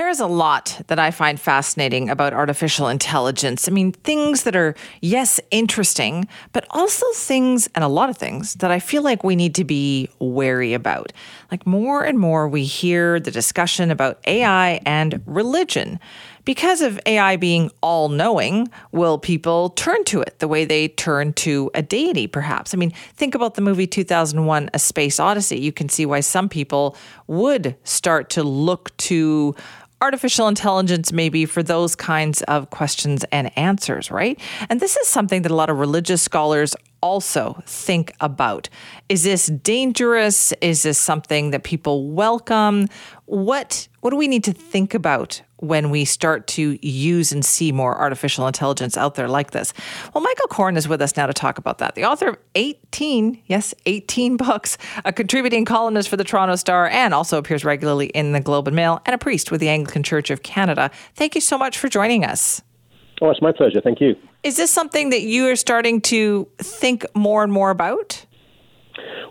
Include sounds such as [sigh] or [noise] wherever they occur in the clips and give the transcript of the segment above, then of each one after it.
There is a lot that I find fascinating about artificial intelligence. I mean, things that are, yes, interesting, but also things, and a lot of things, that I feel like we need to be wary about. Like more and more, we hear the discussion about AI and religion. Because of AI being all knowing, will people turn to it the way they turn to a deity, perhaps? I mean, think about the movie 2001 A Space Odyssey. You can see why some people would start to look to artificial intelligence maybe for those kinds of questions and answers, right? And this is something that a lot of religious scholars also think about. Is this dangerous? Is this something that people welcome? What what do we need to think about when we start to use and see more artificial intelligence out there like this? Well, Michael Coren is with us now to talk about that. The author of 18, yes, 18 books, a contributing columnist for the Toronto Star, and also appears regularly in the Globe and Mail, and a priest with the Anglican Church of Canada. Thank you so much for joining us. Oh, it's my pleasure. Thank you. Is this something that you are starting to think more and more about?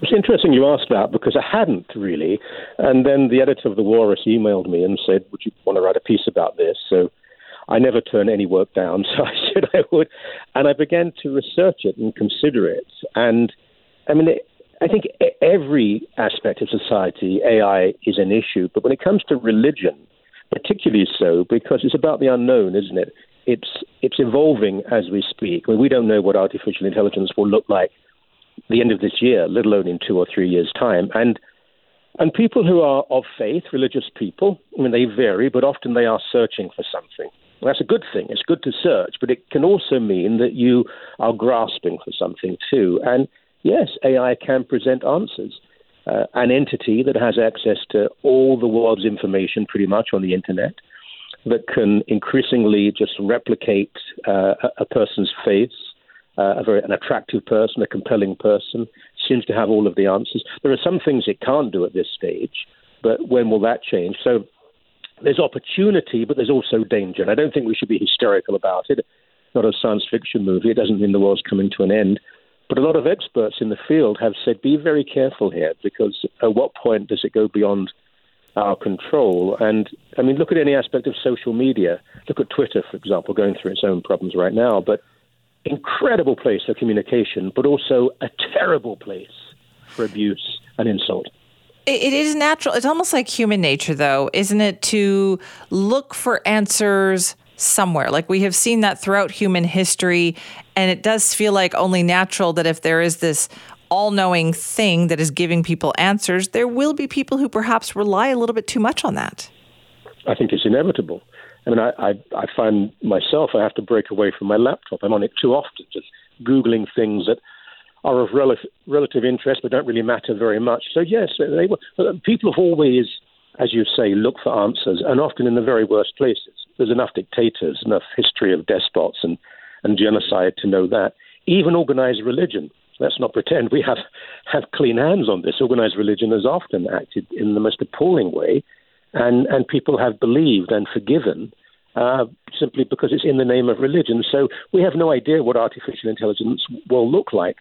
It's interesting you asked that because I hadn't really. And then the editor of the Walrus emailed me and said, Would you want to write a piece about this? So I never turn any work down, [laughs] so I said I would. And I began to research it and consider it. And I mean, I think every aspect of society, AI is an issue. But when it comes to religion, particularly so, because it's about the unknown, isn't it? It's it's evolving as we speak. I mean, we don't know what artificial intelligence will look like the end of this year, let alone in two or three years' time. And and people who are of faith, religious people, I mean, they vary, but often they are searching for something. That's a good thing. It's good to search, but it can also mean that you are grasping for something too. And yes, AI can present answers. Uh, an entity that has access to all the world's information pretty much on the internet, that can increasingly just replicate uh, a, a person's face, Uh, a very an attractive person, a compelling person, seems to have all of the answers. There are some things it can't do at this stage, but when will that change? So there's opportunity, but there's also danger. And I don't think we should be hysterical about it. Not a science fiction movie. It doesn't mean the world's coming to an end. But a lot of experts in the field have said, be very careful here, because at what point does it go beyond our control? And I mean, look at any aspect of social media. Look at Twitter, for example, going through its own problems right now. But incredible place for communication, but also a terrible place for abuse and insult. It is natural. It's almost like human nature, though, isn't it, to look for answers somewhere. Like we have seen that throughout human history. And it does feel like only natural that if there is this all knowing thing that is giving people answers, there will be people who perhaps rely a little bit too much on that. I think it's inevitable. I mean, I, I, I find myself, I have to break away from my laptop. I'm on it too often, just Googling things that are of relative, relative interest but don't really matter very much. So, yes, they were, uh, people have always, as you say, look for answers, and often in the very worst places. There's enough dictators, enough history of despots and, and genocide to know that. Even organized religion. Let's not pretend we have, have clean hands on this. Organized religion has often acted in the most appalling way, and, and people have believed and forgiven uh, simply because it's in the name of religion. So we have no idea what artificial intelligence will look like.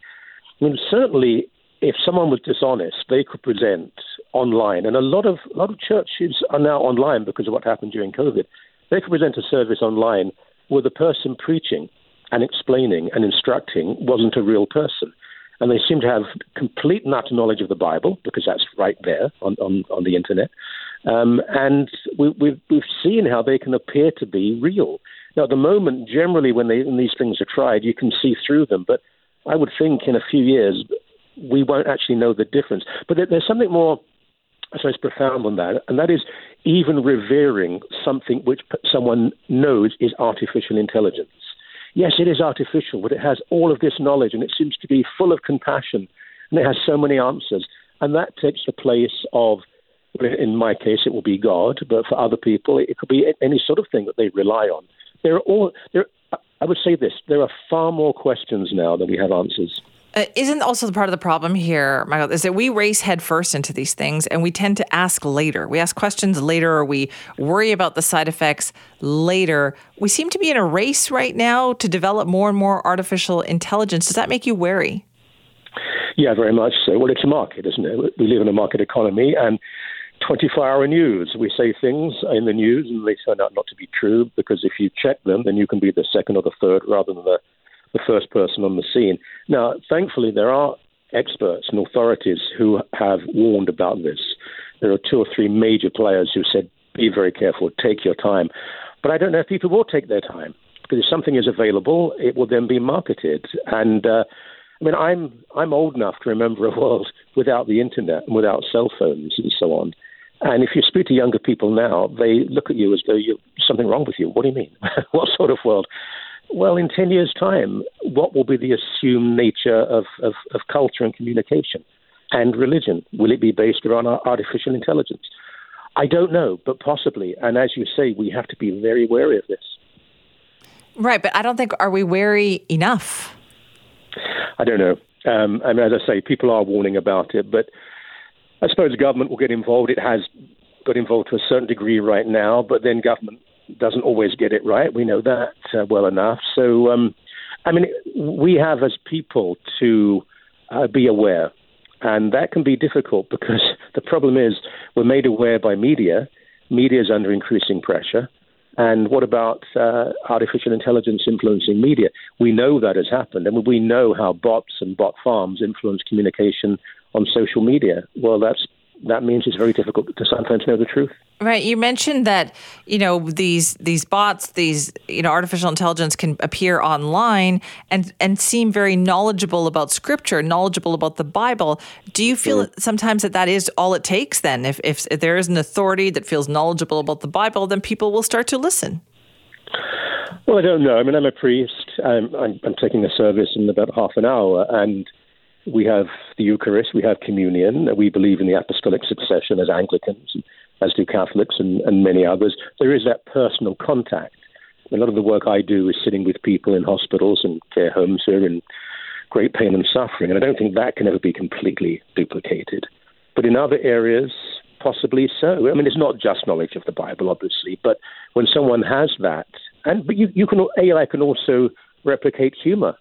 I mean, certainly, if someone was dishonest, they could present online, and a lot of a lot of churches are now online because of what happened during COVID. They could present a service online where the person preaching and explaining and instructing wasn't a real person. And they seem to have complete and utter knowledge of the Bible because that's right there on, on, on the internet. Um, and we, we've, we've seen how they can appear to be real. Now, at the moment, generally, when, they, when these things are tried, you can see through them. But I would think in a few years, we won't actually know the difference. But there's something more, I suppose, profound than that, and that is even revering something which someone knows is artificial intelligence. Yes, it is artificial, but it has all of this knowledge, and it seems to be full of compassion, and it has so many answers. And that takes the place of In my case, it will be God, but for other people, it could be any sort of thing that they rely on. There are all there. I would say this: there are far more questions now than we have answers. Uh, isn't also the part of the problem here, Michael, is that we race headfirst into these things and we tend to ask later. We ask questions later or we worry about the side effects later. We seem to be in a race right now to develop more and more artificial intelligence. Does that make you wary? Yeah, very much so. Well, it's a market, isn't it? We live in a market economy and 24 hour news. We say things in the news and they turn out not to be true because if you check them, then you can be the second or the third rather than the the first person on the scene. Now, thankfully, there are experts and authorities who have warned about this. There are two or three major players who said, be very careful, take your time. But I don't know if people will take their time because if something is available, it will then be marketed. And uh, I mean, I'm I'm old enough to remember a world [laughs] without the internet and without cell phones and so on. And if you speak to younger people now, they look at you as though you're something wrong with you. What do you mean? [laughs] what sort of world? Well, in 10 years' time, what will be the assumed nature of, of, of culture and communication and religion? Will it be based around artificial intelligence? I don't know, but possibly. And as you say, we have to be very wary of this. Right, but I don't think, are we wary enough? I don't know. Um, I mean, as I say, people are warning about it, but I suppose government will get involved. It has got involved to a certain degree right now, but then government doesn't always get it right. We know that uh, well enough. So, um, I mean, we have as people to uh, be aware, and that can be difficult because [laughs] the problem is we're made aware by media. Media is under increasing pressure. And what about uh, artificial intelligence influencing media? We know that has happened, and we know how bots and bot farms influence communication on social media. Well, that's that means it's very difficult to sometimes know the truth. Right. You mentioned that you know these these bots, these you know artificial intelligence can appear online and and seem very knowledgeable about Scripture, knowledgeable about the Bible. Do you feel mm. sometimes that that is all it takes? Then, if, if if there is an authority that feels knowledgeable about the Bible, then people will start to listen. Well, I don't know. I mean, I'm a priest. I'm, I'm, I'm taking a service in about half an hour, and we have the Eucharist, we have communion, we believe in the apostolic succession as Anglicans, as do Catholics and, and many others. There is that personal contact. A lot of the work I do is sitting with people in hospitals and care homes who are in great pain and suffering, and I don't think that can ever be completely duplicated. But in other areas, possibly so. I mean, it's not just knowledge of the Bible, obviously, but when someone has that, and but you, you can AI can also replicate humor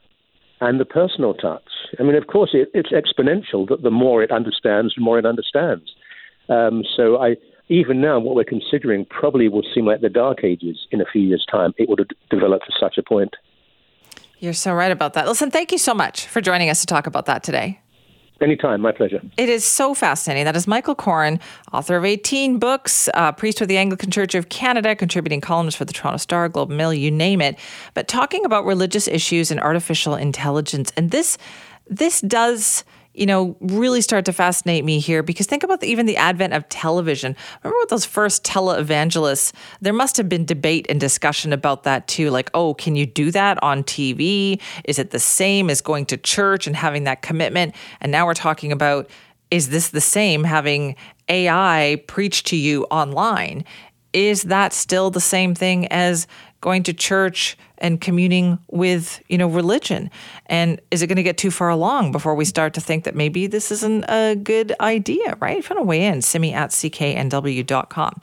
and the personal touch. I mean, of course, it, it's exponential that the more it understands, the more it understands. Um, so I, even now, what we're considering probably will seem like the dark ages in a few years' time. It would have developed to such a point. You're so right about that. Listen, thank you so much for joining us to talk about that today. Anytime, my pleasure. It is so fascinating. That is Michael Coren, author of 18 books, uh, priest with the Anglican Church of Canada, contributing columns for the Toronto Star, Globe Mail, you name it. But talking about religious issues and artificial intelligence, and this this does you know, really start to fascinate me here because think about the, even the advent of television. Remember with those first televangelists, there must have been debate and discussion about that too. Like, oh, can you do that on TV? Is it the same as going to church and having that commitment? And now we're talking about is this the same having AI preach to you online? Is that still the same thing as going to church and communing with, you know, religion? And is it going to get too far along before we start to think that maybe this isn't a good idea, right? If you want to weigh in, simi at cknw.com.